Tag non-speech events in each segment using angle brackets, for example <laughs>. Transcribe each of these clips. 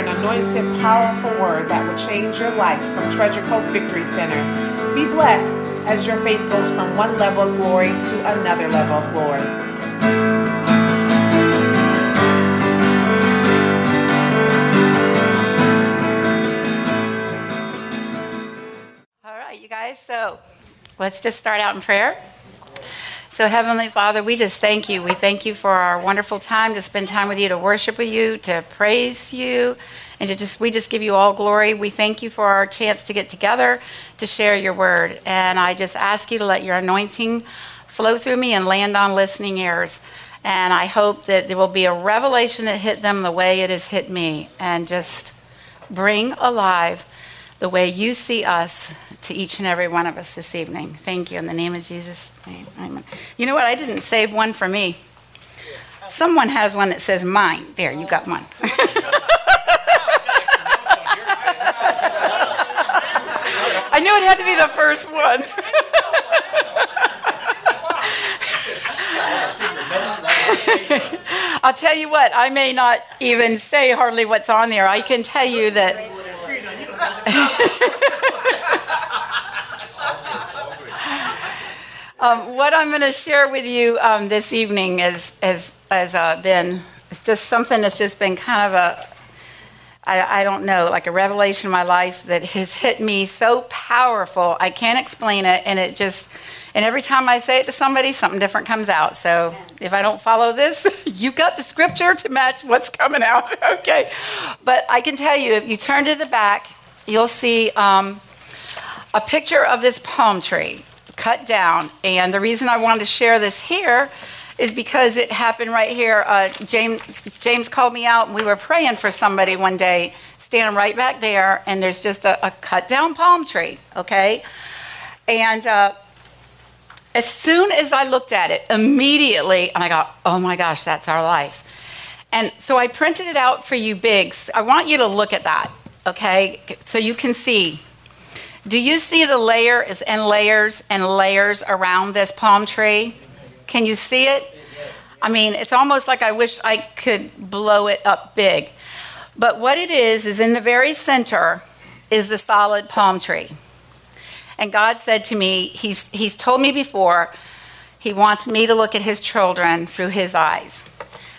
an anointed, powerful word that will change your life from Treasure Coast Victory Center. Be blessed as your faith goes from one level of glory to another level of glory. All right, you guys, so let's just start out in prayer. So, Heavenly Father, we just thank you. We thank you for our wonderful time to spend time with you, to worship with you, to praise you, and to just, we just give you all glory. We thank you for our chance to get together to share your word. And I just ask you to let your anointing flow through me and land on listening ears. And I hope that there will be a revelation that hit them the way it has hit me and just bring alive the way you see us to each and every one of us this evening. Thank you. In the name of Jesus. Amen. You know what? I didn't save one for me. Someone has one that says mine. There, you got one. <laughs> I knew it had to be the first one. <laughs> I'll tell you what, I may not even say hardly what's on there. I can tell you that. <laughs> um, what I'm going to share with you um, this evening has has has uh, been it's just something that's just been kind of a I, I don't know like a revelation in my life that has hit me so powerful I can't explain it and it just and every time I say it to somebody something different comes out. So if I don't follow this <laughs> you've got the scripture to match what's coming out <laughs> okay? But I can tell you if you turn to the back you'll see um, a picture of this palm tree cut down. And the reason I wanted to share this here is because it happened right here. Uh, James, James called me out, and we were praying for somebody one day, standing right back there, and there's just a, a cut down palm tree, okay? And uh, as soon as I looked at it, immediately, and I got, oh my gosh, that's our life. And so I printed it out for you, Biggs. I want you to look at that, okay? So you can see do you see the layers and layers and layers around this palm tree? Can you see it? I mean, it's almost like I wish I could blow it up big. But what it is, is in the very center is the solid palm tree. And God said to me, He's, he's told me before, He wants me to look at His children through His eyes.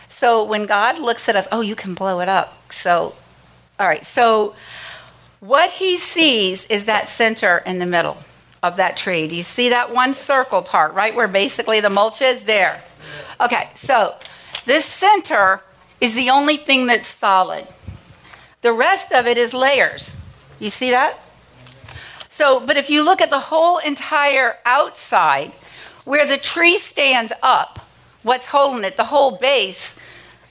So when God looks at us, oh, you can blow it up. So, all right. So what he sees is that center in the middle of that tree. Do you see that one circle part, right where basically the mulch is? There. Okay, so this center is the only thing that's solid. The rest of it is layers. You see that? So, but if you look at the whole entire outside, where the tree stands up, what's holding it, the whole base,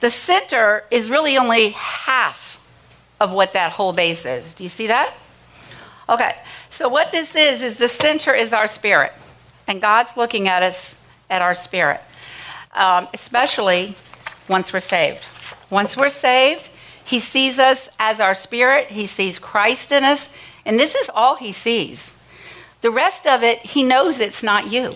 the center is really only half of what that whole base is. Do you see that? Okay, so what this is, is the center is our spirit. And God's looking at us at our spirit, um, especially once we're saved. Once we're saved, He sees us as our spirit, He sees Christ in us, and this is all He sees. The rest of it, He knows it's not you.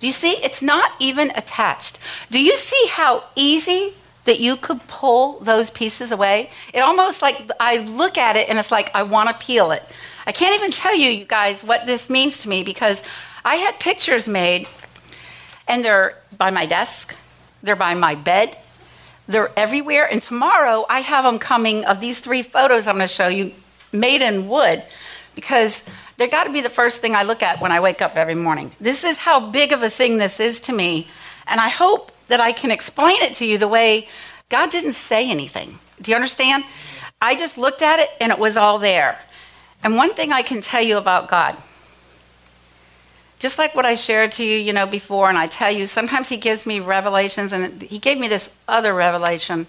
Do you see? It's not even attached. Do you see how easy that you could pull those pieces away. It almost like I look at it and it's like I want to peel it. I can't even tell you, you guys, what this means to me because I had pictures made and they're by my desk, they're by my bed, they're everywhere. And tomorrow I have them coming of these three photos I'm going to show you made in wood because they're got to be the first thing I look at when I wake up every morning. This is how big of a thing this is to me. And I hope that I can explain it to you the way God didn't say anything. Do you understand? I just looked at it and it was all there. And one thing I can tell you about God, just like what I shared to you, you know, before, and I tell you, sometimes He gives me revelations, and He gave me this other revelation,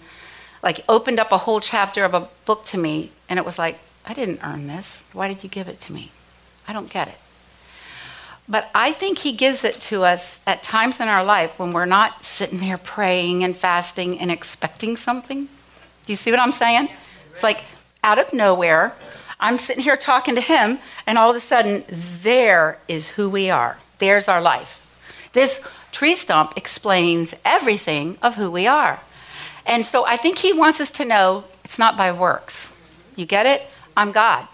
like opened up a whole chapter of a book to me, and it was like, I didn't earn this. Why did you give it to me? I don't get it. But I think He gives it to us at times in our life when we're not sitting there praying and fasting and expecting something. Do you see what I'm saying? It's like out of nowhere, I'm sitting here talking to Him, and all of a sudden, there is who we are. There's our life. This tree stump explains everything of who we are. And so I think He wants us to know it's not by works. You get it? I'm God.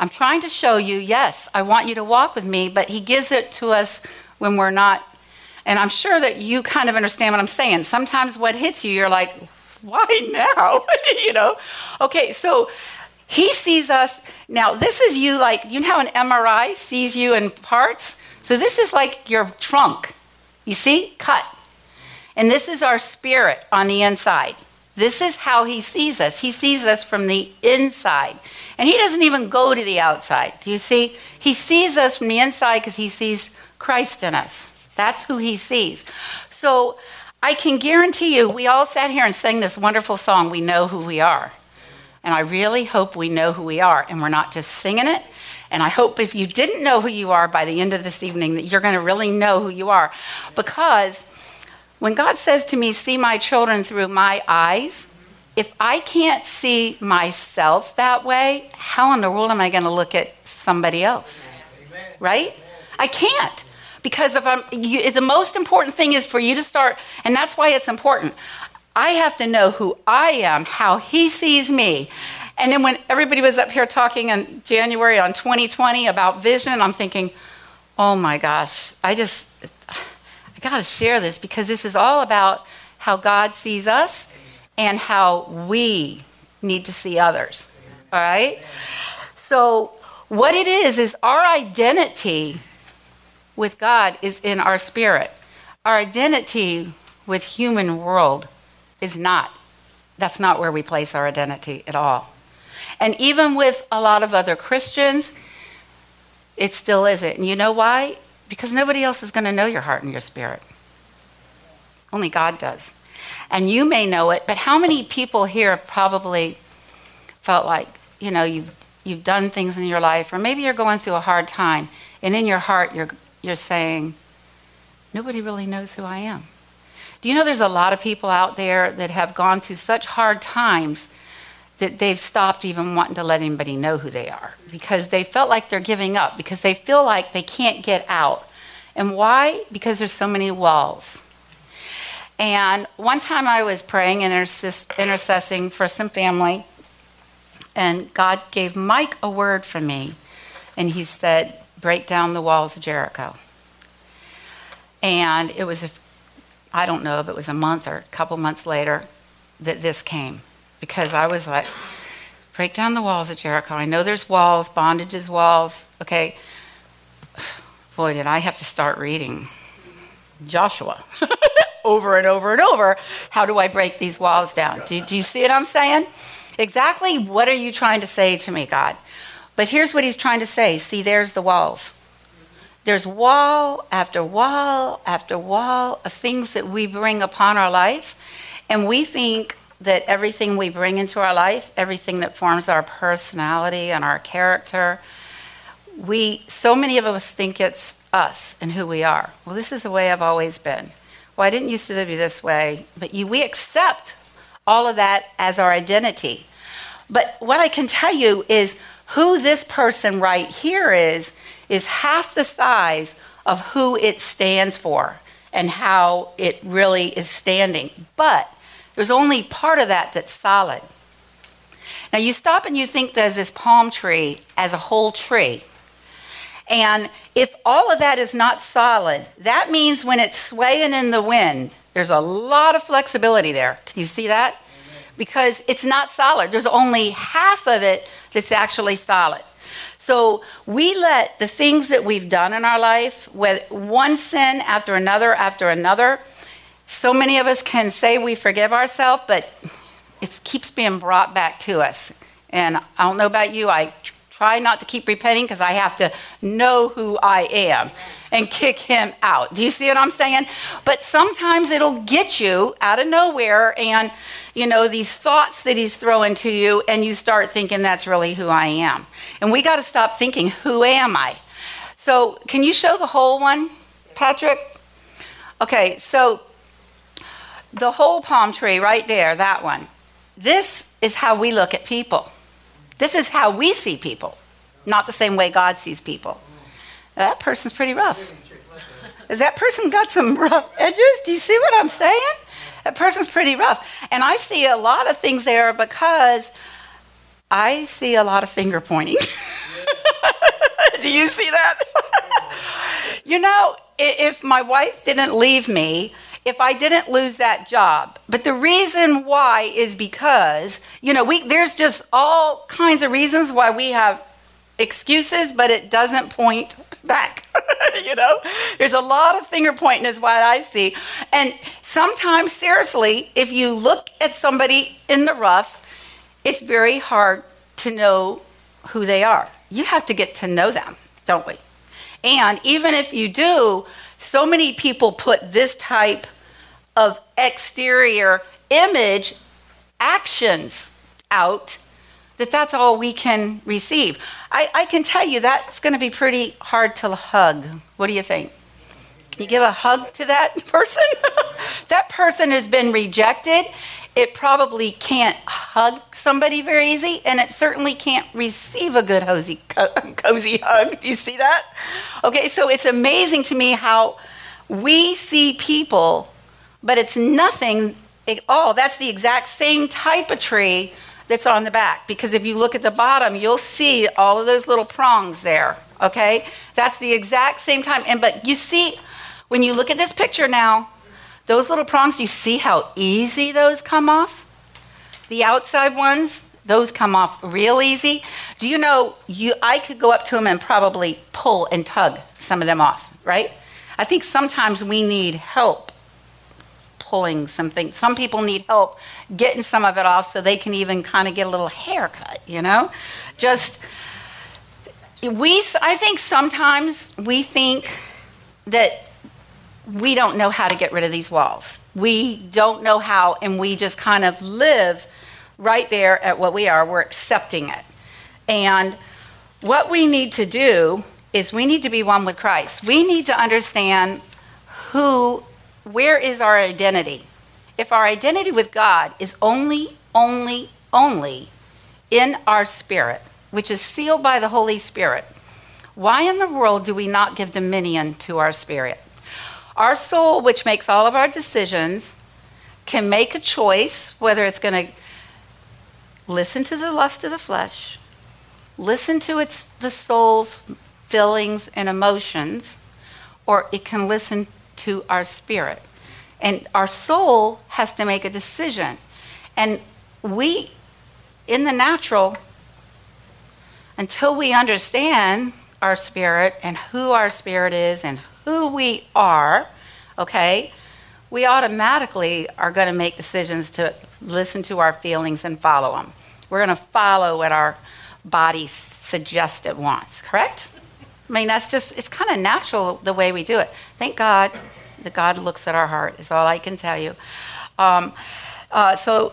I'm trying to show you, yes, I want you to walk with me, but He gives it to us when we're not. And I'm sure that you kind of understand what I'm saying. Sometimes what hits you, you're like, why <laughs> now? <laughs> you know? Okay, so He sees us. Now, this is you like, you know how an MRI sees you in parts? So this is like your trunk. You see? Cut. And this is our spirit on the inside. This is how he sees us. He sees us from the inside. And he doesn't even go to the outside. Do you see? He sees us from the inside because he sees Christ in us. That's who he sees. So I can guarantee you, we all sat here and sang this wonderful song, We Know Who We Are. And I really hope we know who we are and we're not just singing it. And I hope if you didn't know who you are by the end of this evening, that you're going to really know who you are. Because when God says to me, See my children through my eyes, if I can't see myself that way, how in the world am I going to look at somebody else? Right? I can't. Because if I'm, you, the most important thing is for you to start, and that's why it's important. I have to know who I am, how He sees me. And then when everybody was up here talking in January on 2020 about vision, I'm thinking, oh my gosh, I just, got to share this because this is all about how God sees us and how we need to see others. All right? So, what it is, is our identity with God is in our spirit. Our identity with human world is not. That's not where we place our identity at all. And even with a lot of other Christians, it still isn't. And you know why? Because nobody else is going to know your heart and your spirit. Only God does. And you may know it, but how many people here have probably felt like, you know, you've, you've done things in your life, or maybe you're going through a hard time, and in your heart you're, you're saying, nobody really knows who I am. Do you know there's a lot of people out there that have gone through such hard times that they've stopped even wanting to let anybody know who they are because they felt like they're giving up because they feel like they can't get out. And why? Because there's so many walls. And one time I was praying and intercessing for some family, and God gave Mike a word for me, and he said, Break down the walls of Jericho. And it was, I don't know if it was a month or a couple months later that this came because I was like, break down the walls of Jericho. I know there's walls, bondages, walls. Okay. Boy, did I have to start reading Joshua <laughs> over and over and over. How do I break these walls down? Do, do you see what I'm saying? Exactly what are you trying to say to me, God? But here's what he's trying to say. See, there's the walls. There's wall after wall after wall of things that we bring upon our life, and we think that everything we bring into our life, everything that forms our personality and our character, we so many of us think it's us and who we are. Well, this is the way I've always been. Well, I didn't used to be this way, but you, we accept all of that as our identity. But what I can tell you is who this person right here is, is half the size of who it stands for and how it really is standing. But there's only part of that that's solid. Now you stop and you think there's this palm tree as a whole tree. And if all of that is not solid, that means when it's swaying in the wind, there's a lot of flexibility there. Can you see that? Because it's not solid. There's only half of it that's actually solid. So we let the things that we've done in our life, with one sin after another after another, so many of us can say we forgive ourselves, but it keeps being brought back to us. And I don't know about you, I try not to keep repenting because I have to know who I am and kick him out. Do you see what I'm saying? But sometimes it'll get you out of nowhere and you know these thoughts that he's throwing to you and you start thinking that's really who I am. And we got to stop thinking who am I? So, can you show the whole one, Patrick? Okay, so the whole palm tree right there, that one. This is how we look at people. This is how we see people, not the same way God sees people. That person's pretty rough. Has that person got some <laughs> rough edges? Do you see what I'm saying? that person's pretty rough. And I see a lot of things there because I see a lot of finger pointing. <laughs> Do you see that? <laughs> you know, if my wife didn't leave me, if I didn't lose that job. But the reason why is because, you know, we there's just all kinds of reasons why we have excuses, but it doesn't point <laughs> back. <laughs> you know, there's a lot of finger pointing, is what I see. And sometimes, seriously, if you look at somebody in the rough, it's very hard to know who they are. You have to get to know them, don't we? And even if you do, so many people put this type of exterior image actions out that that's all we can receive. I, I can tell you that's going to be pretty hard to hug. What do you think? Can you give a hug to that <laughs> person? <laughs> that person has been rejected. It probably can't hug somebody very easy, and it certainly can't receive a good cozy, <laughs> cozy hug. Do you see that? Okay, so it's amazing to me how we see people, but it's nothing at all. That's the exact same type of tree that's on the back. Because if you look at the bottom, you'll see all of those little prongs there. Okay? That's the exact same time. And but you see, when you look at this picture now, those little prongs, you see how easy those come off? The outside ones, those come off real easy. Do you know you I could go up to them and probably pull and tug some of them off, right? I think sometimes we need help pulling something. Some people need help getting some of it off so they can even kind of get a little haircut, you know? Just we I think sometimes we think that we don't know how to get rid of these walls. We don't know how and we just kind of live right there at what we are. We're accepting it. And what we need to do is we need to be one with Christ. We need to understand who, where is our identity? If our identity with God is only, only, only in our spirit, which is sealed by the Holy Spirit, why in the world do we not give dominion to our spirit? Our soul, which makes all of our decisions, can make a choice whether it's going to listen to the lust of the flesh, listen to its the soul's feelings and emotions, or it can listen to our spirit. And our soul has to make a decision. And we, in the natural, until we understand our spirit and who our spirit is and who we are, okay, we automatically are going to make decisions to listen to our feelings and follow them. We're going to follow what our body suggests it wants, correct? I mean, that's just, it's kind of natural the way we do it. Thank God that God looks at our heart, is all I can tell you. Um, uh, so,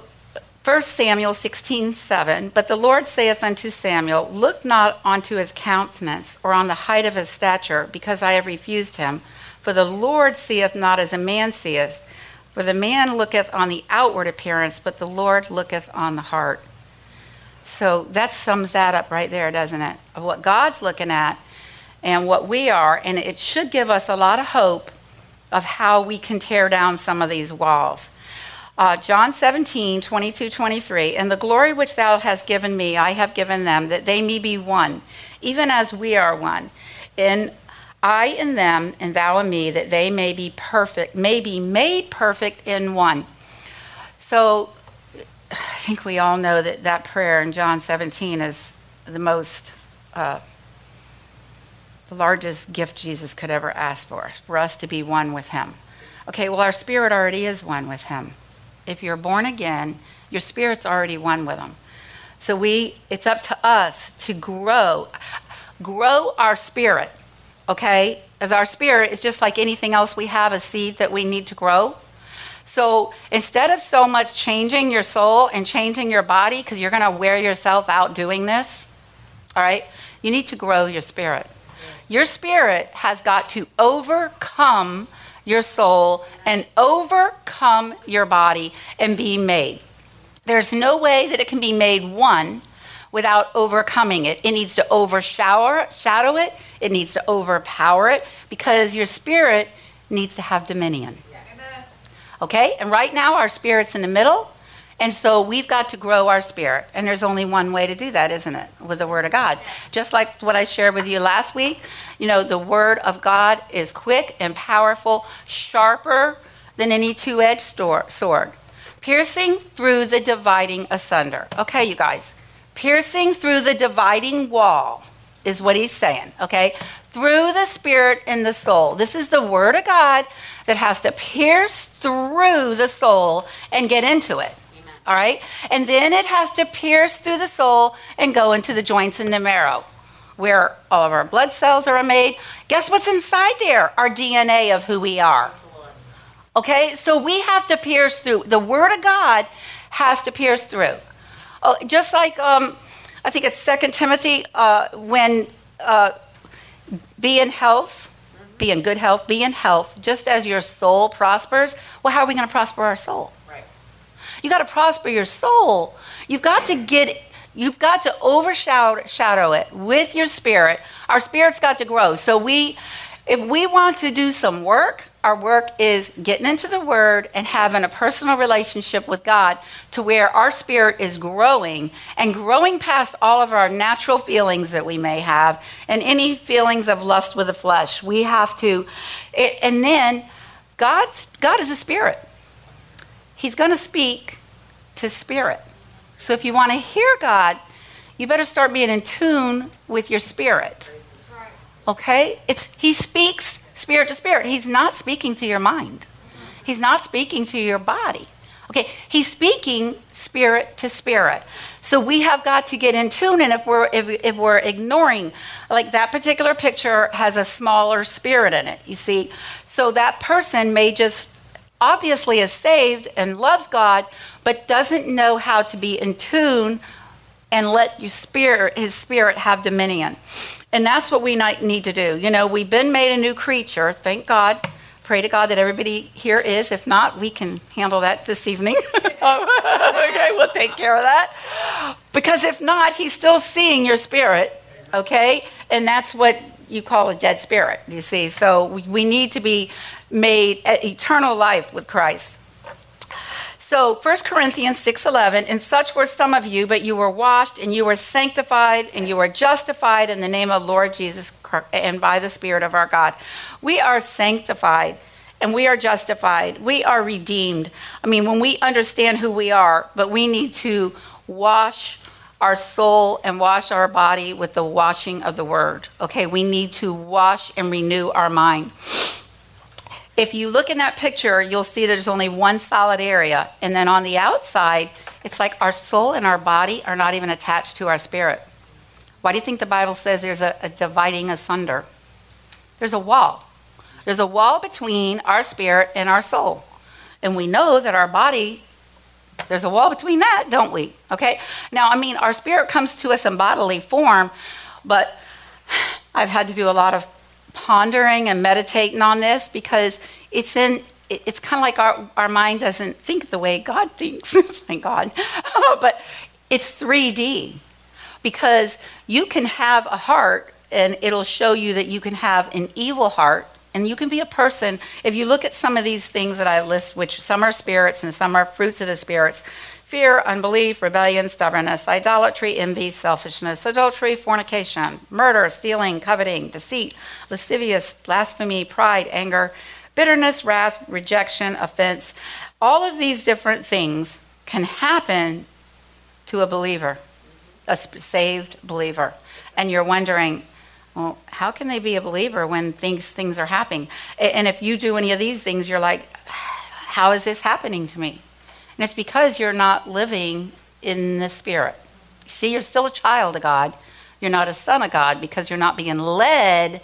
1 Samuel 16, 7. But the Lord saith unto Samuel, Look not unto his countenance or on the height of his stature, because I have refused him. For the Lord seeth not as a man seeth. For the man looketh on the outward appearance, but the Lord looketh on the heart. So that sums that up right there, doesn't it? Of what God's looking at and what we are. And it should give us a lot of hope of how we can tear down some of these walls. Uh, John 17, 22, 23. And the glory which thou hast given me, I have given them, that they may be one, even as we are one. And I in them, and thou in me, that they may be perfect, may be made perfect in one. So I think we all know that that prayer in John 17 is the most uh, the largest gift Jesus could ever ask for for us to be one with Him. Okay, well, our spirit already is one with Him. If you're born again, your spirit's already one with Him. So we, it's up to us to grow, grow our spirit. Okay, as our spirit is just like anything else we have a seed that we need to grow. So instead of so much changing your soul and changing your body, because you're going to wear yourself out doing this, all right, you need to grow your spirit. Your spirit has got to overcome your soul and overcome your body and be made. There's no way that it can be made one without overcoming it. It needs to overshadow shadow it, it needs to overpower it because your spirit needs to have dominion. Okay? And right now, our spirit's in the middle. And so we've got to grow our spirit. And there's only one way to do that, isn't it? With the Word of God. Just like what I shared with you last week, you know, the Word of God is quick and powerful, sharper than any two edged sword, piercing through the dividing asunder. Okay, you guys. Piercing through the dividing wall is what he's saying, okay? Through the spirit and the soul. This is the Word of God that has to pierce through the soul and get into it all right? And then it has to pierce through the soul and go into the joints and the marrow, where all of our blood cells are made. Guess what's inside there? Our DNA of who we are. Okay, so we have to pierce through. The Word of God has to pierce through. Oh, just like um, I think it's Second Timothy, uh, when uh, be in health, be in good health, be in health, just as your soul prospers. Well, how are we going to prosper our soul? You got to prosper your soul. You've got to get You've got to overshadow it with your spirit. Our spirit's got to grow. So we if we want to do some work, our work is getting into the word and having a personal relationship with God to where our spirit is growing and growing past all of our natural feelings that we may have and any feelings of lust with the flesh. We have to and then God's God is a spirit. He's going to speak to spirit. So if you want to hear God, you better start being in tune with your spirit. Okay? It's he speaks spirit to spirit. He's not speaking to your mind. He's not speaking to your body. Okay, he's speaking spirit to spirit. So we have got to get in tune and if we're if, if we're ignoring like that particular picture has a smaller spirit in it, you see. So that person may just obviously is saved and loves God, but doesn't know how to be in tune and let your spirit, his spirit have dominion. And that's what we need to do. You know, we've been made a new creature, thank God. Pray to God that everybody here is. If not, we can handle that this evening. <laughs> okay, we'll take care of that. Because if not, he's still seeing your spirit, okay? And that's what you call a dead spirit, you see. So we need to be made eternal life with Christ. So 1 Corinthians 6:11 and such were some of you but you were washed and you were sanctified and you were justified in the name of Lord Jesus Christ and by the spirit of our God. We are sanctified and we are justified. We are redeemed. I mean when we understand who we are, but we need to wash our soul and wash our body with the washing of the word. Okay, we need to wash and renew our mind. If you look in that picture, you'll see there's only one solid area. And then on the outside, it's like our soul and our body are not even attached to our spirit. Why do you think the Bible says there's a, a dividing asunder? There's a wall. There's a wall between our spirit and our soul. And we know that our body, there's a wall between that, don't we? Okay? Now, I mean, our spirit comes to us in bodily form, but <sighs> I've had to do a lot of pondering and meditating on this because it's in it's kind of like our, our mind doesn't think the way God thinks. <laughs> Thank God. <laughs> but it's 3D because you can have a heart and it'll show you that you can have an evil heart and you can be a person. If you look at some of these things that I list, which some are spirits and some are fruits of the spirits, fear, unbelief, rebellion, stubbornness, idolatry, envy, selfishness, adultery, fornication, murder, stealing, coveting, deceit, lascivious, blasphemy, pride, anger, bitterness, wrath, rejection, offense. All of these different things can happen to a believer, a saved believer. And you're wondering, well, how can they be a believer when things things are happening? And if you do any of these things, you're like, how is this happening to me? And it's because you're not living in the Spirit. See, you're still a child of God. You're not a son of God because you're not being led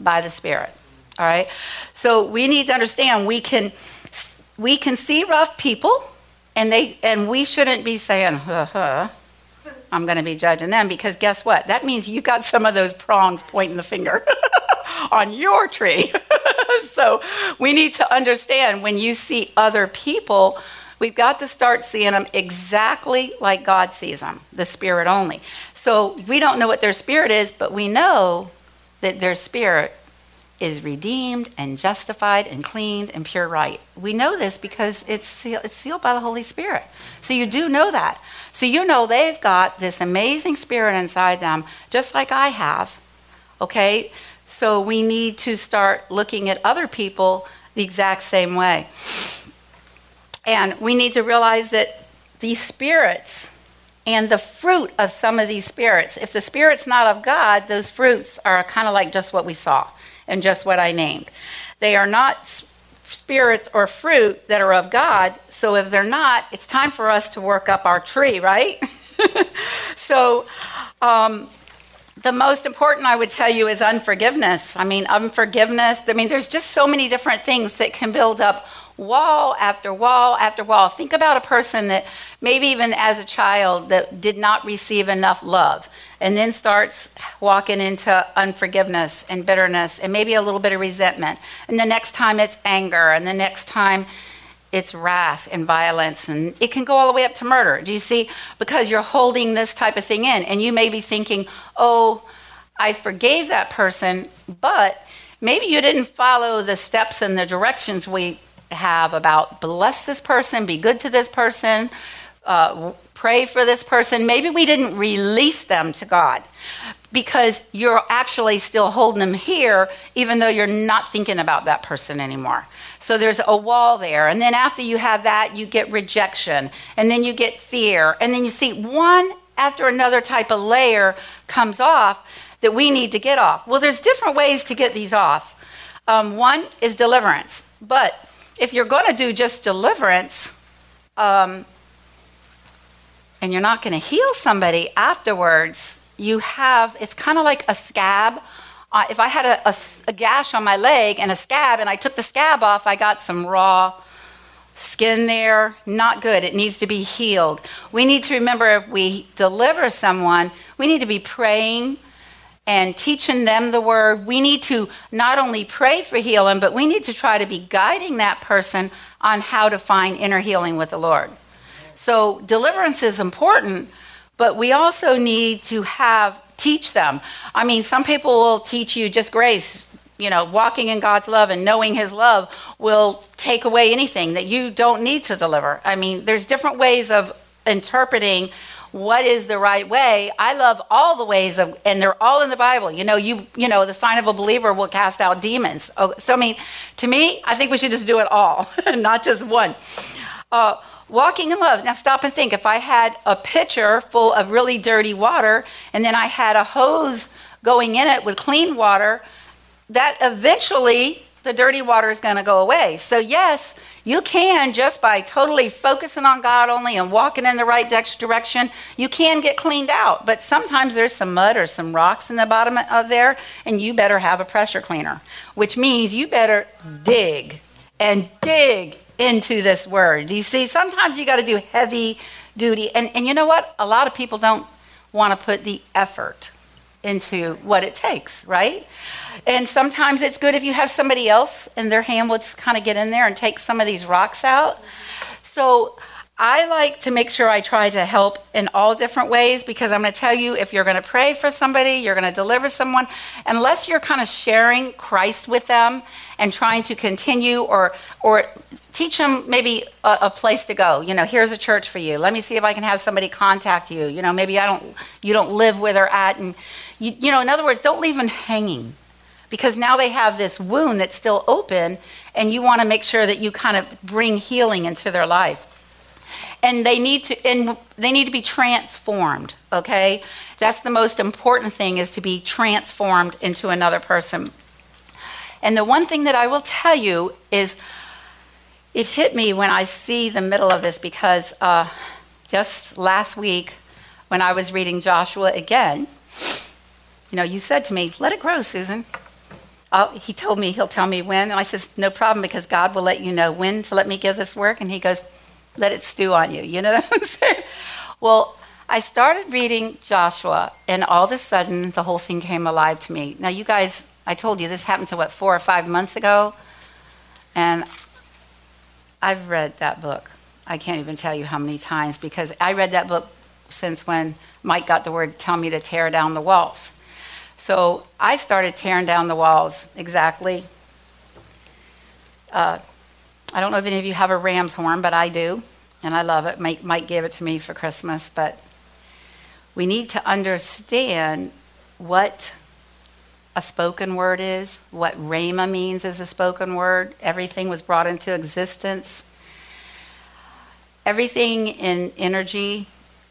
by the Spirit. All right? So we need to understand we can we can see rough people and they and we shouldn't be saying, huh, I'm going to be judging them because guess what? That means you got some of those prongs pointing the finger <laughs> on your tree. <laughs> so we need to understand when you see other people We've got to start seeing them exactly like God sees them, the spirit only. So we don't know what their spirit is, but we know that their spirit is redeemed and justified and cleaned and pure right. We know this because it's, seal, it's sealed by the Holy Spirit. So you do know that. So you know they've got this amazing spirit inside them, just like I have. Okay? So we need to start looking at other people the exact same way. And we need to realize that these spirits and the fruit of some of these spirits, if the spirit's not of God, those fruits are kind of like just what we saw and just what I named. They are not spirits or fruit that are of God. So if they're not, it's time for us to work up our tree, right? <laughs> so, um, the most important I would tell you is unforgiveness. I mean, unforgiveness. I mean, there's just so many different things that can build up wall after wall after wall. Think about a person that maybe even as a child that did not receive enough love and then starts walking into unforgiveness and bitterness and maybe a little bit of resentment. And the next time it's anger and the next time it's wrath and violence and it can go all the way up to murder. Do you see? Because you're holding this type of thing in and you may be thinking, "Oh, I forgave that person, but maybe you didn't follow the steps and the directions we have about bless this person, be good to this person, uh, pray for this person. Maybe we didn't release them to God because you're actually still holding them here, even though you're not thinking about that person anymore. So there's a wall there. And then after you have that, you get rejection, and then you get fear. And then you see one after another type of layer comes off that we need to get off. Well, there's different ways to get these off. Um, one is deliverance. But if you're going to do just deliverance, um, and you're not going to heal somebody afterwards, you have, it's kind of like a scab. Uh, if I had a, a, a gash on my leg and a scab and I took the scab off, I got some raw skin there. Not good. It needs to be healed. We need to remember if we deliver someone, we need to be praying and teaching them the word. We need to not only pray for healing, but we need to try to be guiding that person on how to find inner healing with the Lord. So, deliverance is important, but we also need to have teach them. I mean, some people will teach you just grace. You know, walking in God's love and knowing His love will take away anything that you don't need to deliver. I mean, there's different ways of interpreting what is the right way. I love all the ways of, and they're all in the Bible. You know, you you know, the sign of a believer will cast out demons. Oh, so I mean, to me, I think we should just do it all, <laughs> not just one. Uh, walking in love. Now stop and think. If I had a pitcher full of really dirty water, and then I had a hose going in it with clean water, that eventually the dirty water is going to go away. So yes you can, just by totally focusing on God only and walking in the right direction, you can get cleaned out. But sometimes there's some mud or some rocks in the bottom of there, and you better have a pressure cleaner, which means you better dig and dig into this word. Do you see? Sometimes you got to do heavy duty. And, and you know what? A lot of people don't want to put the effort into what it takes, right? And sometimes it's good if you have somebody else and their hand will just kind of get in there and take some of these rocks out. So I like to make sure I try to help in all different ways because I'm going to tell you if you're going to pray for somebody, you're going to deliver someone, unless you're kind of sharing Christ with them and trying to continue or or teach them maybe a, a, place to go. You know, here's a church for you. Let me see if I can have somebody contact you. You know, maybe I don't you don't live where they're at and you, you know, in other words, don't leave them hanging because now they have this wound that's still open and you want to make sure that you kind of bring healing into their life and they need to and they need to be transformed okay that's the most important thing is to be transformed into another person and the one thing that i will tell you is it hit me when i see the middle of this because uh, just last week when i was reading joshua again you know you said to me let it grow susan I'll, he told me he'll tell me when, and I says no problem because God will let you know when to let me give this work. And he goes, let it stew on you. You know <laughs> what I'm saying? Well, I started reading Joshua, and all of a sudden the whole thing came alive to me. Now, you guys, I told you this happened to what four or five months ago, and I've read that book. I can't even tell you how many times because I read that book since when Mike got the word tell me to tear down the walls. So I started tearing down the walls exactly. Uh, I don't know if any of you have a ram's horn, but I do, and I love it. Mike, Mike gave it to me for Christmas, but we need to understand what a spoken word is, what rhema means as a spoken word. Everything was brought into existence. Everything in energy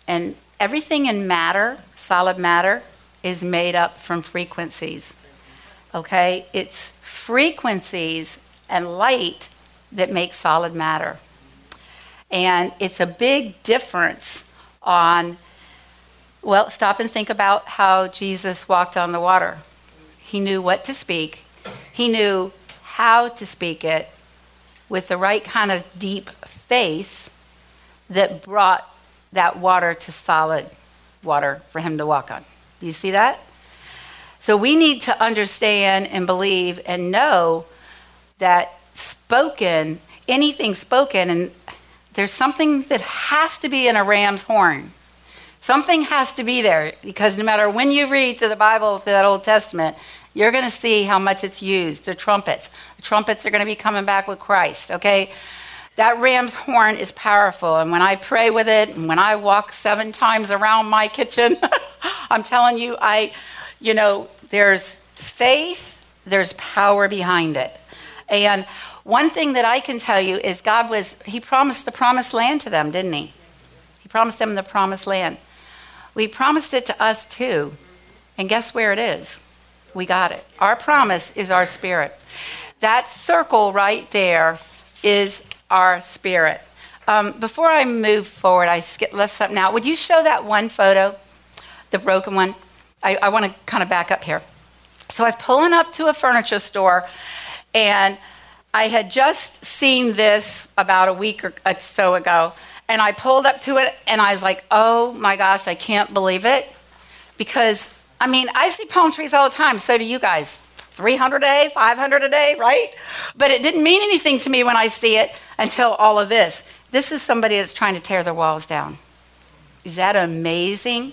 and everything in matter, solid matter, is made up from frequencies. Okay? It's frequencies and light that make solid matter. And it's a big difference on, well, stop and think about how Jesus walked on the water. He knew what to speak, he knew how to speak it with the right kind of deep faith that brought that water to solid water for him to walk on. You see that? So we need to understand and believe and know that spoken, anything spoken, and there's something that has to be in a ram's horn. Something has to be there because no matter when you read through the Bible, through that Old Testament, you're going to see how much it's used. The trumpets. The trumpets are going to be coming back with Christ, okay? That ram's horn is powerful. And when I pray with it, and when I walk seven times around my kitchen, <laughs> I'm telling you, I, you know, there's faith, there's power behind it. And one thing that I can tell you is God was, He promised the promised land to them, didn't He? He promised them the promised land. We promised it to us too. And guess where it is? We got it. Our promise is our spirit. That circle right there is our spirit. Um, before I move forward, I skip, left something out. Would you show that one photo, the broken one? I, I want to kind of back up here. So I was pulling up to a furniture store, and I had just seen this about a week or so ago, and I pulled up to it and I was like, oh my gosh, I can't believe it. Because, I mean, I see palm trees all the time, so do you guys. 300 a day, 500 a day, right? But it didn't mean anything to me when I see it until all of this. This is somebody that's trying to tear their walls down. Is that amazing?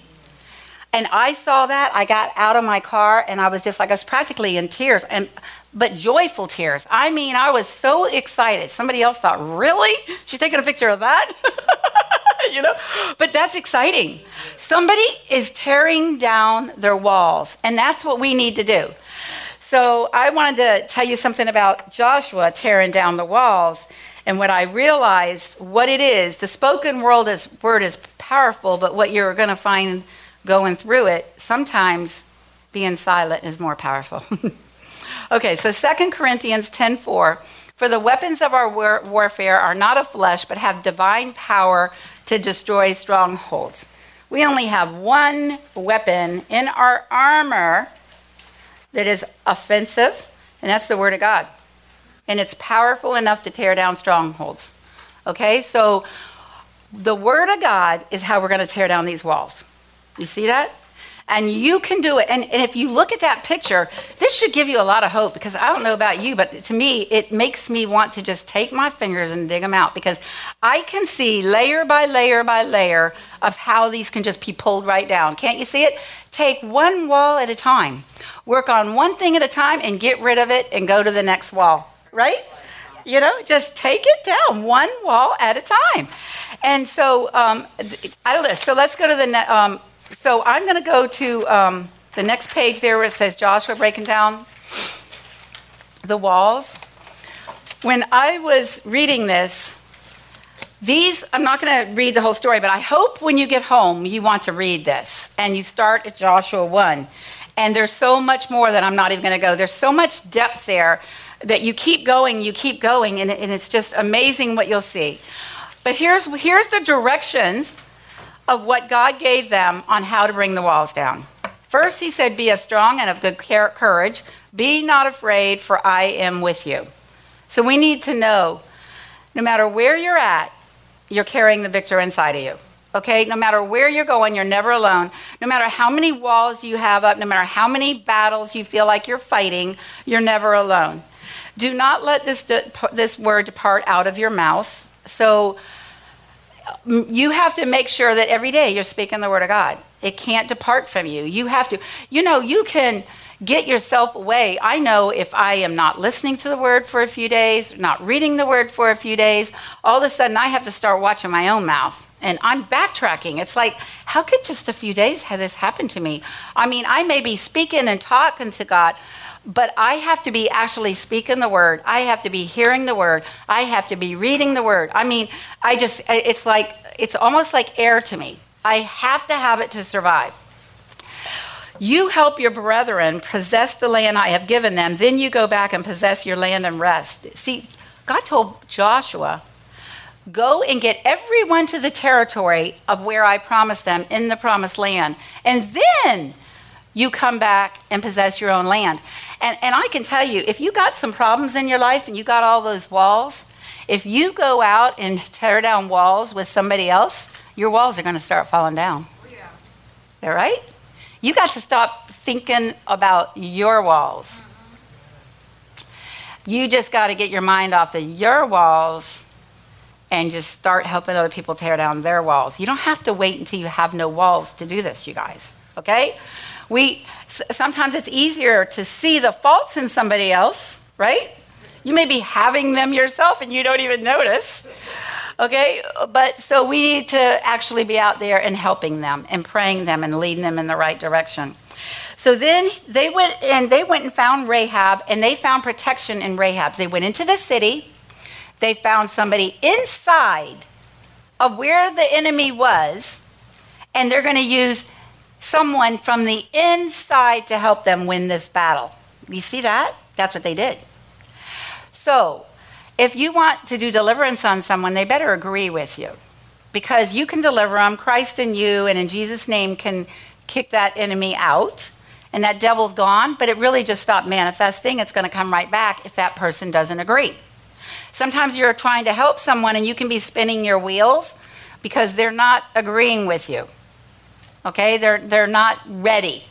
And I saw that. I got out of my car and I was just like, I was practically in tears. And but joyful tears. I mean, I was so excited. Somebody else thought, really? She's taking a picture of that? <laughs> <laughs> you know? But that's exciting. Somebody is tearing down their walls, and that's what we need to do. So I wanted to tell you something about Joshua tearing down the walls. And what I realized, what it is, the spoken word is, word is powerful, but what you're going to find going through it, sometimes being silent is more powerful. <laughs> Okay, so 2 Corinthians 10:4, for the weapons of our war- warfare are not of flesh, but have divine power to destroy strongholds. We only have one weapon in our armor that is offensive, and that's the word of God. And it's powerful enough to tear down strongholds. Okay, so the word of God is how we're going to tear down these walls. You see that? And you can do it. And, and if you look at that picture, this should give you a lot of hope because I don't know about you, but to me, it makes me want to just take my fingers and dig them out because I can see layer by layer by layer of how these can just be pulled right down. Can't you see it? Take one wall at a time, work on one thing at a time, and get rid of it and go to the next wall, right? You know, just take it down one wall at a time. And so, um, I don't know. So let's go to the um, so I'm going to go to um, the next page there where it says Joshua breaking down the walls. When I was reading this, these, I'm not going to read the whole story, but I hope when you get home you want to read this and you start at Joshua 1. And there's so much more that I'm not even going to go. There's so much depth there that you keep going, you keep going, and, and it's just amazing what you'll see. But here's, here's the directions of what God gave them on how to bring the walls down. First, he said, Be of strong and of good courage. Be not afraid, for I am with you. So we need to know no matter where you're at, you're carrying the victor inside of you. Okay? No matter where you're going, you're never alone. No matter how many walls you have up, no matter how many battles you feel like you're fighting, you're never alone. Do not let this, de- this word depart out of your mouth. So, you have to make sure that every day you're speaking the word of God. It can't depart from you. You have to, you know, you can get yourself away. I know if I am not listening to the word for a few days, not reading the word for a few days, all of a sudden I have to start watching my own mouth. And I'm backtracking. It's like, how could just a few days have this happened to me? I mean, I may be speaking and talking to God, but I have to be actually speaking the word. I have to be hearing the word. I have to be reading the word. I mean, I just, it's like, it's almost like air to me. I have to have it to survive. You help your brethren possess the land I have given them, then you go back and possess your land and rest. See, God told Joshua, Go and get everyone to the territory of where I promised them in the promised land. And then you come back and possess your own land. And, and I can tell you, if you got some problems in your life and you got all those walls, if you go out and tear down walls with somebody else, your walls are going to start falling down. Oh, yeah. All right? You got to stop thinking about your walls. Mm-hmm. You just got to get your mind off of your walls and just start helping other people tear down their walls. You don't have to wait until you have no walls to do this, you guys. Okay? We sometimes it's easier to see the faults in somebody else, right? You may be having them yourself and you don't even notice. Okay? But so we need to actually be out there and helping them and praying them and leading them in the right direction. So then they went and they went and found Rahab and they found protection in Rahab. They went into the city. They found somebody inside of where the enemy was and they're going to use someone from the inside to help them win this battle. You see that? That's what they did. So, if you want to do deliverance on someone, they better agree with you because you can deliver them. Christ in you and in Jesus' name can kick that enemy out and that devil's gone, but it really just stopped manifesting. It's going to come right back if that person doesn't agree. Sometimes you're trying to help someone and you can be spinning your wheels because they're not agreeing with you. Okay? They're, they're not ready.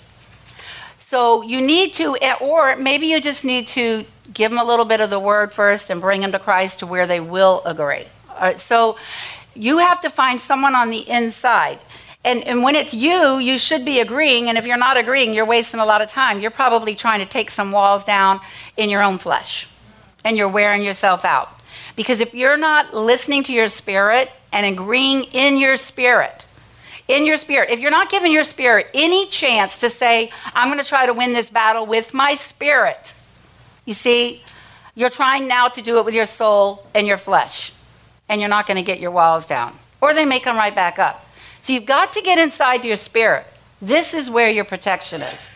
So you need to, eh, or maybe you just need to give them a little bit of the word first and bring them to Christ to where they will agree. Uh, so you have to find someone on the inside. And, and when it's you, you should be agreeing. And if you're not agreeing, you're wasting a lot of time. You're probably trying to take some walls down in your own flesh and you're wearing yourself out. Because if you're not listening to your spirit and agreeing in your spirit, in your spirit, if you're not giving your spirit any chance to say, I'm going to try to win this battle with my spirit, you see, you're trying now to do it with your soul and your flesh, and you're not going to get your walls down, or they may come right back up. So you've got to get inside your spirit. This is where your protection is.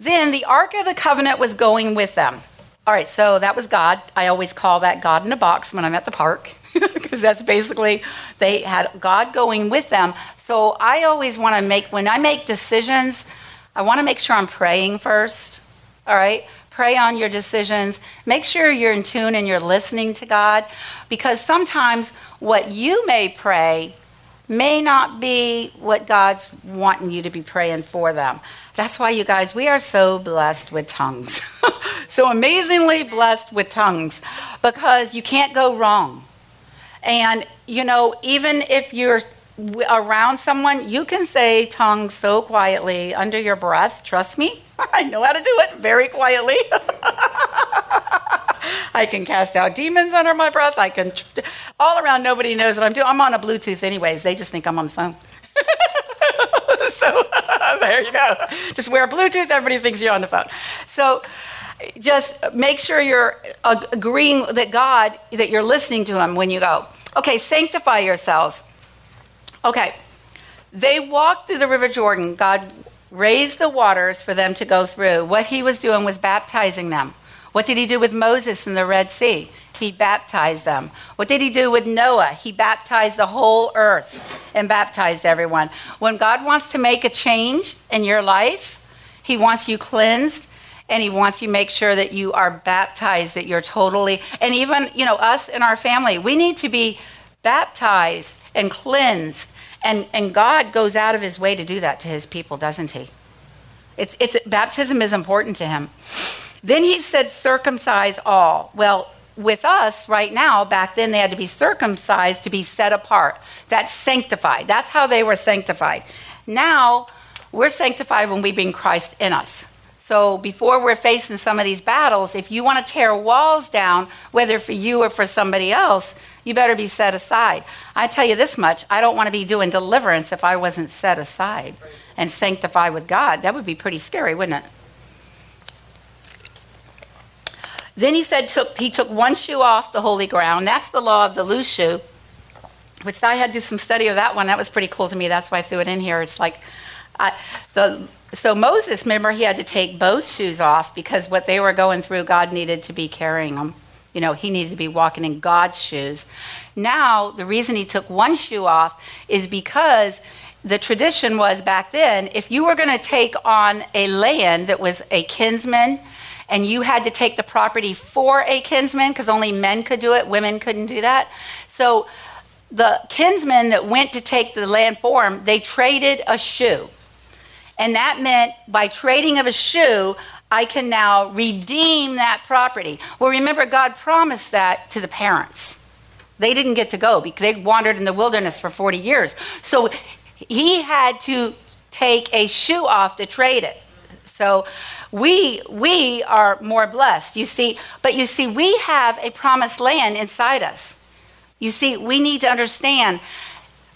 Then the Ark of the Covenant was going with them. All right, so that was God. I always call that God in a box when I'm at the park <laughs> because that's basically they had God going with them. So I always want to make when I make decisions, I want to make sure I'm praying first. All right? Pray on your decisions. Make sure you're in tune and you're listening to God because sometimes what you may pray may not be what God's wanting you to be praying for them. That's why, you guys, we are so blessed with tongues. <laughs> so amazingly blessed with tongues because you can't go wrong. And, you know, even if you're around someone, you can say tongues so quietly under your breath. Trust me, <laughs> I know how to do it very quietly. <laughs> I can cast out demons under my breath. I can, all around, nobody knows what I'm doing. I'm on a Bluetooth, anyways. They just think I'm on the phone. <laughs> so there you go. Just wear Bluetooth, everybody thinks you're on the phone. So just make sure you're agreeing that God, that you're listening to Him when you go. Okay, sanctify yourselves. Okay, they walked through the River Jordan. God raised the waters for them to go through. What He was doing was baptizing them. What did He do with Moses in the Red Sea? He baptized them. What did he do with Noah? He baptized the whole earth and baptized everyone. When God wants to make a change in your life, he wants you cleansed and he wants you to make sure that you are baptized that you're totally and even you know us and our family we need to be baptized and cleansed and and god goes out of his way to do that to his people doesn't he it's it's baptism is important to him then he said circumcise all well with us right now, back then they had to be circumcised to be set apart. That's sanctified. That's how they were sanctified. Now, we're sanctified when we bring Christ in us. So before we're facing some of these battles, if you want to tear walls down, whether for you or for somebody else, you better be set aside. I tell you this much I don't want to be doing deliverance if I wasn't set aside and sanctified with God. That would be pretty scary, wouldn't it? Then he said took, he took one shoe off the holy ground. That's the law of the loose shoe, which I had to do some study of that one. That was pretty cool to me. That's why I threw it in here. It's like I, the so Moses, remember, he had to take both shoes off because what they were going through, God needed to be carrying them. You know, he needed to be walking in God's shoes. Now, the reason he took one shoe off is because the tradition was back then if you were going to take on a land that was a kinsman and you had to take the property for a kinsman because only men could do it, women couldn't do that. So the kinsmen that went to take the land for him, they traded a shoe. And that meant by trading of a shoe, I can now redeem that property. Well, remember, God promised that to the parents. They didn't get to go because they wandered in the wilderness for 40 years. So he had to take a shoe off to trade it. So we we are more blessed. You see, but you see we have a promised land inside us. You see, we need to understand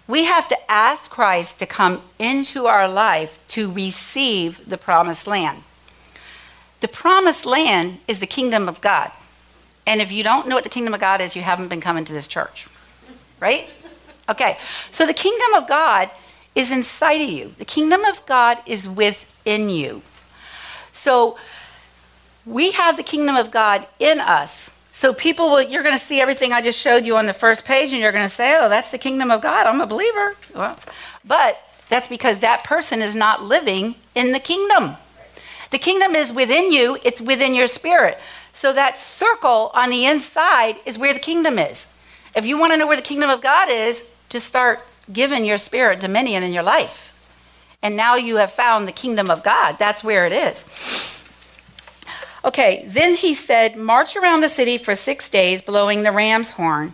we have to ask Christ to come into our life to receive the promised land. The promised land is the kingdom of God. And if you don't know what the kingdom of God is, you haven't been coming to this church. Right? Okay. So the kingdom of God is inside of you. The kingdom of God is within you. So we have the kingdom of God in us. So people will, you're going to see everything I just showed you on the first page, and you're going to say, oh, that's the kingdom of God. I'm a believer. Well, but that's because that person is not living in the kingdom. The kingdom is within you, it's within your spirit. So that circle on the inside is where the kingdom is. If you want to know where the kingdom of God is, just start giving your spirit dominion in your life. And now you have found the kingdom of God. That's where it is. Okay, then he said, March around the city for six days, blowing the ram's horn.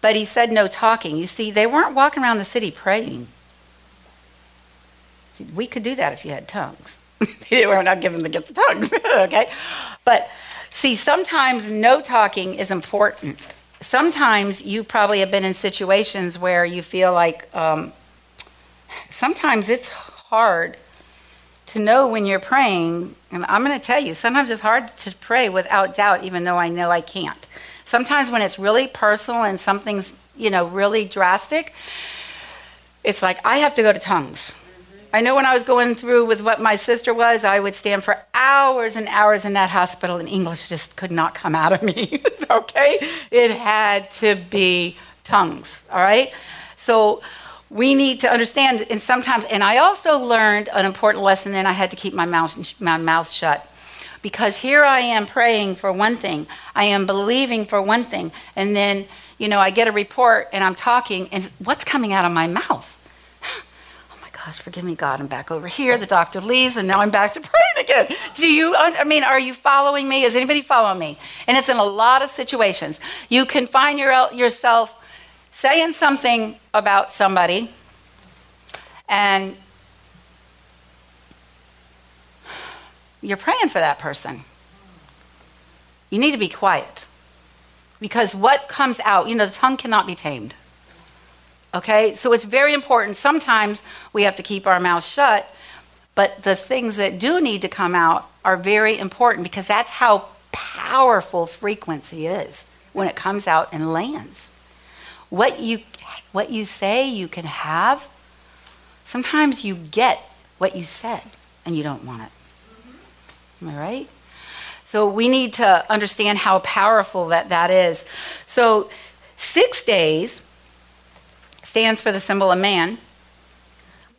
But he said no talking. You see, they weren't walking around the city praying. We could do that if you had tongues. <laughs> We're not given the gift of tongues, <laughs> okay? But see, sometimes no talking is important. Sometimes you probably have been in situations where you feel like um, sometimes it's hard to know when you're praying, and I'm going to tell you, sometimes it's hard to pray without doubt, even though I know I can't. Sometimes when it's really personal and something's, you know, really drastic, it's like I have to go to tongues. Mm-hmm. I know when I was going through with what my sister was, I would stand for hours and hours in that hospital, and English just could not come out of me. <laughs> okay? It had to be tongues, all right? So we need to understand and sometimes and i also learned an important lesson and i had to keep my mouth my mouth shut. Because here i am praying for one thing. I am believing for one thing. And then you know i get a report and i'm talking and what's coming out of my mouth? <gasps> Oh my gosh forgive me god i'm back over here the doctor leaves and now i'm back to <laughs> praying again. Do you i mean are you following me? Is anybody following me? And it's in a lot of situations. You can find your, yourself saying something about somebody and you're praying for that person. You need to be quiet. Because what comes out, you know, the tongue cannot be tamed. Okay? So it's very important. Sometimes we have to keep our mouth shut, but the things that do need to come out are very important because that's how powerful frequency is when it comes out and lands. What you, what you say you can have, sometimes you get what you said and you don't want it. Am I right? So we need to understand how powerful that that is. So six days stands for the symbol of man.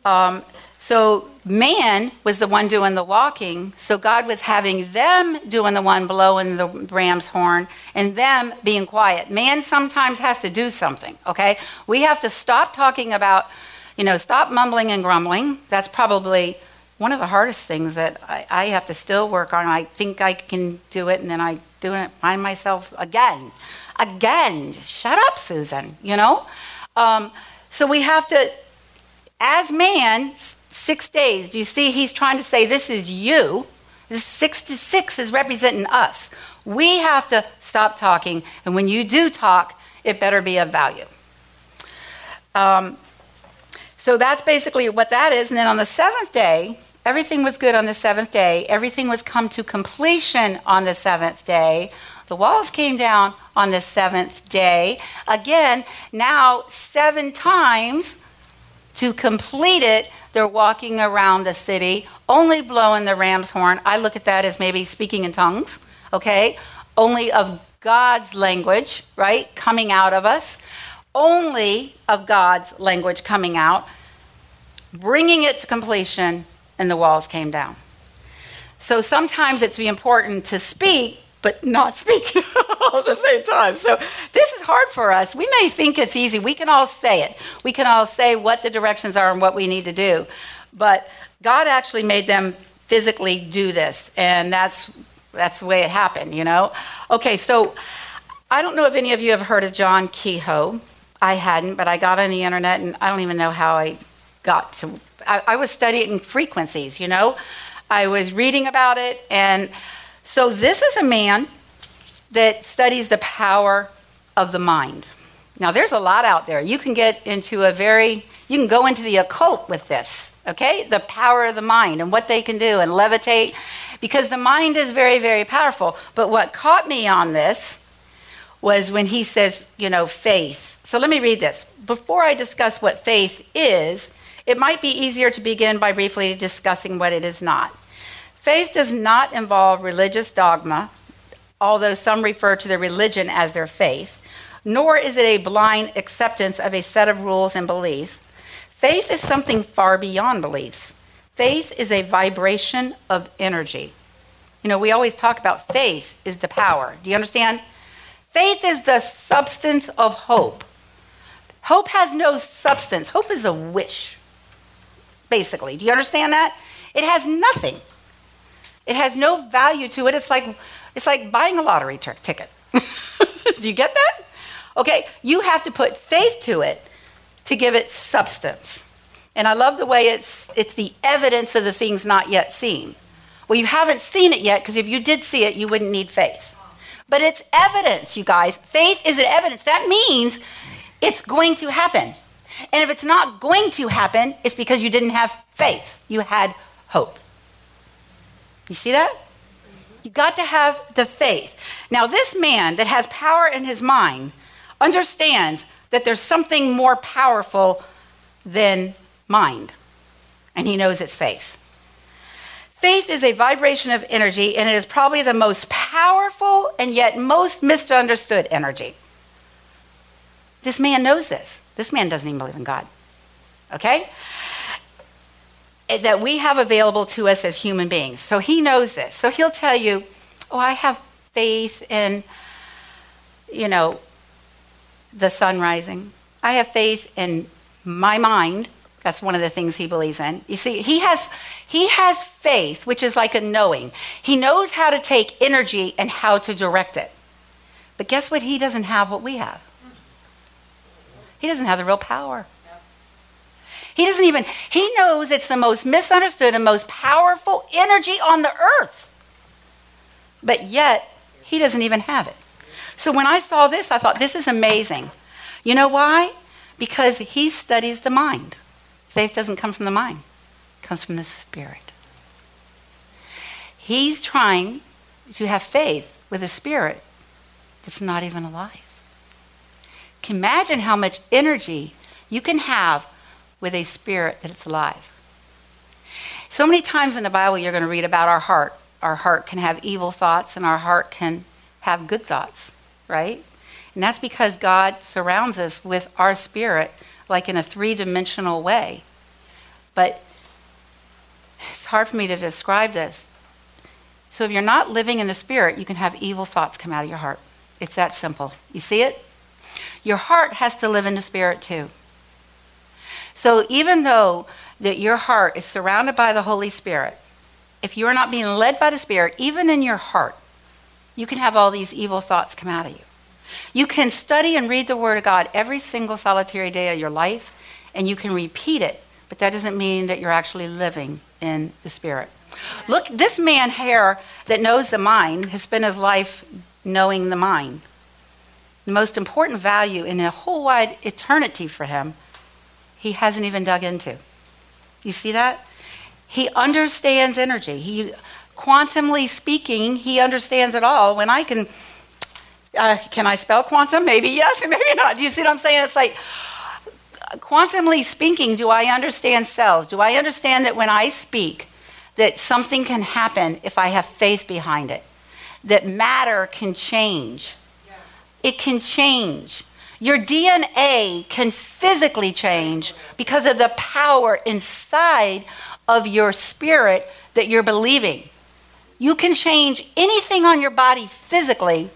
Um, so man was the one doing the walking, so God was having them doing the one blowing the ram's horn and them being quiet. Man sometimes has to do something, okay? We have to stop talking about, you know, stop mumbling and grumbling. That's probably one of the hardest things that I, I have to still work on. I think I can do it, and then I do it, find myself again, again. Shut up, Susan. You know. Um, so we have to, as man, six days. Do you see? He's trying to say this is you. This six to six is representing us. We have to stop talking, and when you do talk, it better be of value. Um, so that's basically what that is. And then on the seventh day, everything was good on the seventh day. Everything was come to completion on the seventh day. The walls came down on the seventh day. Again, now seven times to complete it, they're walking around the city, only blowing the ram's horn. I look at that as maybe speaking in tongues, okay? Only of God's language, right? Coming out of us. Only of God's language coming out, bringing it to completion, and the walls came down. So sometimes it's important to speak, but not speak <laughs> all at the same time. So this is hard for us. We may think it's easy. We can all say it. We can all say what the directions are and what we need to do. But God actually made them physically do this, and that's that's the way it happened, you know. Okay, so I don't know if any of you have heard of John Kehoe. I hadn't, but I got on the internet, and I don't even know how I got to I, I was studying frequencies, you know. I was reading about it, and so this is a man that studies the power of the mind. Now, there's a lot out there. You can get into a very, you can go into the occult with this, okay? The power of the mind and what they can do and levitate, because the mind is very, very powerful. But what caught me on this was when he says, you know, faith. So let me read this. Before I discuss what faith is, it might be easier to begin by briefly discussing what it is not. Faith does not involve religious dogma, although some refer to their religion as their faith, nor is it a blind acceptance of a set of rules and beliefs. Faith is something far beyond beliefs. Faith is a vibration of energy. You know, we always talk about faith is the power. Do you understand? Faith is the substance of hope. Hope has no substance, hope is a wish basically. Do you understand that? It has nothing. It has no value to it. It's like it's like buying a lottery t- ticket. Do <laughs> you get that? Okay, you have to put faith to it to give it substance. And I love the way it's it's the evidence of the things not yet seen. Well, you haven't seen it yet because if you did see it, you wouldn't need faith. But it's evidence, you guys. Faith is an evidence. That means it's going to happen. And if it's not going to happen, it's because you didn't have faith. You had hope. You see that? You got to have the faith. Now, this man that has power in his mind understands that there's something more powerful than mind, and he knows it's faith. Faith is a vibration of energy, and it is probably the most powerful and yet most misunderstood energy. This man knows this. This man doesn't even believe in God. Okay? That we have available to us as human beings. So he knows this. So he'll tell you, oh, I have faith in, you know, the sun rising. I have faith in my mind. That's one of the things he believes in. You see, he has he has faith, which is like a knowing. He knows how to take energy and how to direct it. But guess what? He doesn't have what we have. He doesn't have the real power. He doesn't even, he knows it's the most misunderstood and most powerful energy on the earth. But yet, he doesn't even have it. So when I saw this, I thought, this is amazing. You know why? Because he studies the mind. Faith doesn't come from the mind, it comes from the spirit. He's trying to have faith with a spirit that's not even alive. Can imagine how much energy you can have with a spirit that's alive. So many times in the Bible, you're going to read about our heart. Our heart can have evil thoughts, and our heart can have good thoughts, right? And that's because God surrounds us with our spirit like in a three dimensional way. But it's hard for me to describe this. So if you're not living in the spirit, you can have evil thoughts come out of your heart. It's that simple. You see it? Your heart has to live in the spirit too. So even though that your heart is surrounded by the Holy Spirit, if you are not being led by the Spirit, even in your heart, you can have all these evil thoughts come out of you. You can study and read the Word of God every single solitary day of your life, and you can repeat it, but that doesn't mean that you're actually living in the Spirit. Look, this man here that knows the mind has spent his life knowing the mind. The most important value in a whole wide eternity for him, he hasn't even dug into. You see that? He understands energy. He, quantumly speaking, he understands it all. When I can, uh, can I spell quantum? Maybe yes, and <laughs> maybe not. Do you see what I'm saying? It's like, quantumly speaking, do I understand cells? Do I understand that when I speak, that something can happen if I have faith behind it? That matter can change. Yes. It can change. Your DNA can physically change because of the power inside of your spirit that you're believing. You can change anything on your body physically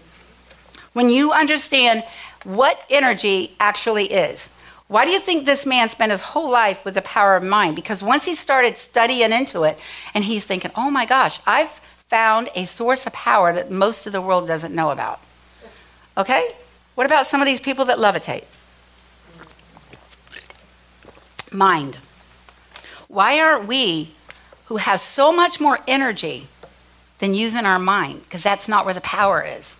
when you understand what energy actually is. Why do you think this man spent his whole life with the power of mind? Because once he started studying into it and he's thinking, oh my gosh, I've found a source of power that most of the world doesn't know about. Okay? What about some of these people that levitate? Mind. Why aren't we, who have so much more energy, than using our mind? Because that's not where the power is.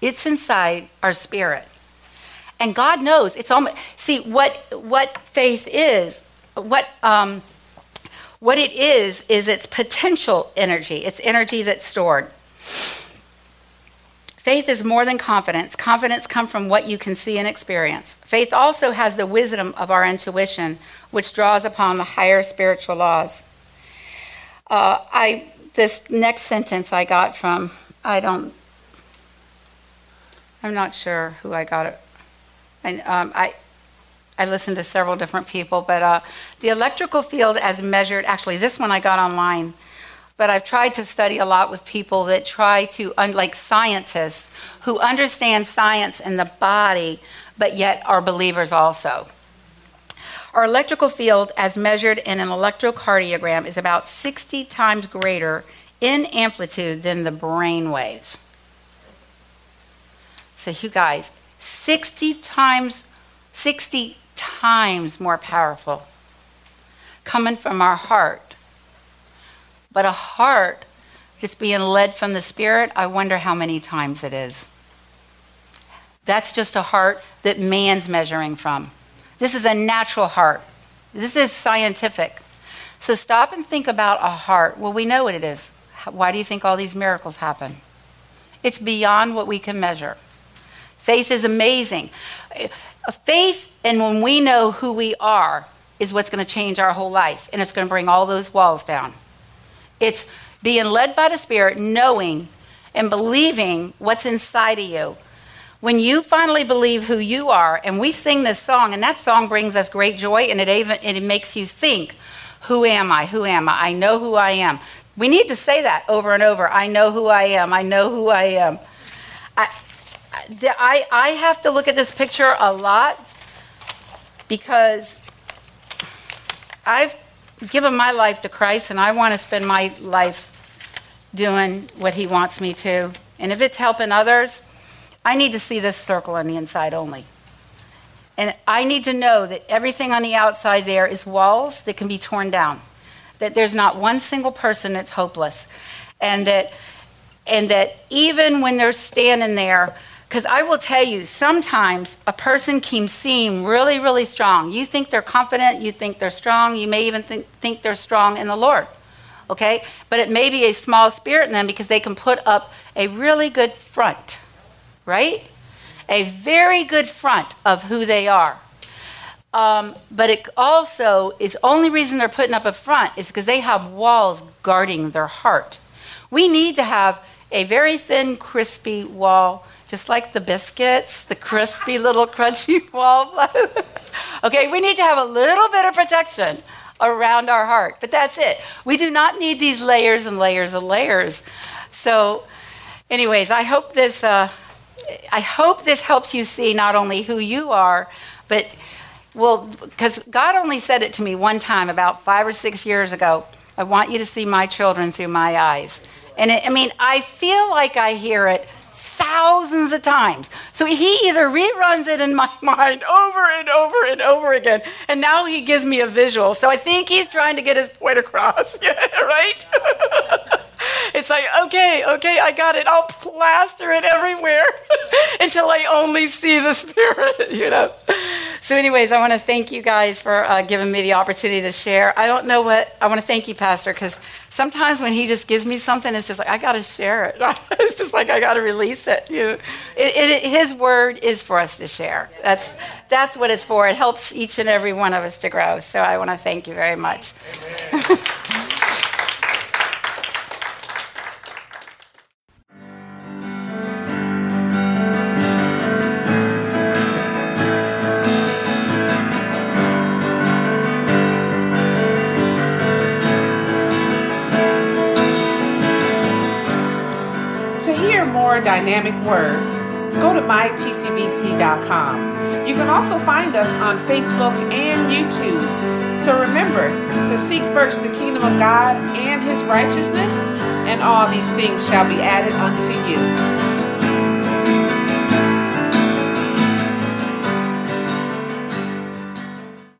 It's inside our spirit. And God knows. It's almost see what what faith is. What um, what it is is its potential energy. It's energy that's stored. Faith is more than confidence. Confidence comes from what you can see and experience. Faith also has the wisdom of our intuition, which draws upon the higher spiritual laws. Uh, I this next sentence I got from I don't I'm not sure who I got it. And um, I I listened to several different people, but uh, the electrical field as measured. Actually, this one I got online but I've tried to study a lot with people that try to, like scientists, who understand science and the body, but yet are believers also. Our electrical field, as measured in an electrocardiogram, is about 60 times greater in amplitude than the brain waves. So, you guys, 60 times, 60 times more powerful coming from our heart but a heart that's being led from the Spirit, I wonder how many times it is. That's just a heart that man's measuring from. This is a natural heart. This is scientific. So stop and think about a heart. Well, we know what it is. Why do you think all these miracles happen? It's beyond what we can measure. Faith is amazing. Faith, and when we know who we are, is what's going to change our whole life, and it's going to bring all those walls down. It's being led by the Spirit, knowing and believing what's inside of you. When you finally believe who you are, and we sing this song, and that song brings us great joy, and it even it makes you think, "Who am I? Who am I? I know who I am." We need to say that over and over. I know who I am. I know who I am. I, I, I have to look at this picture a lot because I've given my life to Christ and I want to spend my life doing what He wants me to. And if it's helping others, I need to see this circle on the inside only. And I need to know that everything on the outside there is walls that can be torn down. That there's not one single person that's hopeless. And that and that even when they're standing there because I will tell you, sometimes a person can seem really, really strong. You think they're confident, you think they're strong, you may even think, think they're strong in the Lord. Okay? But it may be a small spirit in them because they can put up a really good front, right? A very good front of who they are. Um, but it also is only reason they're putting up a front is because they have walls guarding their heart. We need to have a very thin, crispy wall just like the biscuits, the crispy little crunchy <laughs> wall. okay, we need to have a little bit of protection around our heart, but that's it. We do not need these layers and layers and layers. So, anyways, I hope this. Uh, I hope this helps you see not only who you are, but well, because God only said it to me one time about five or six years ago. I want you to see my children through my eyes. And it, I mean, I feel like I hear it thousands of times. So he either reruns it in my <laughs> mind over and over and over again, and now he gives me a visual. So I think he's trying to get his point across, <laughs> right? <laughs> it's like, okay, okay, I got it. I'll plaster it everywhere until I only see the Spirit, you know? So, anyways, I want to thank you guys for uh, giving me the opportunity to share. I don't know what, I want to thank you, Pastor, because sometimes when he just gives me something, it's just like, I got to share it. <laughs> it's just like, I got to release it. You know? it, it. His word is for us to share. That's, that's what it's for. It helps each and every one of us to grow. So, I want to thank you very much. Dynamic words, go to mytcvc.com. You can also find us on Facebook and YouTube. So remember to seek first the kingdom of God and his righteousness, and all these things shall be added unto you.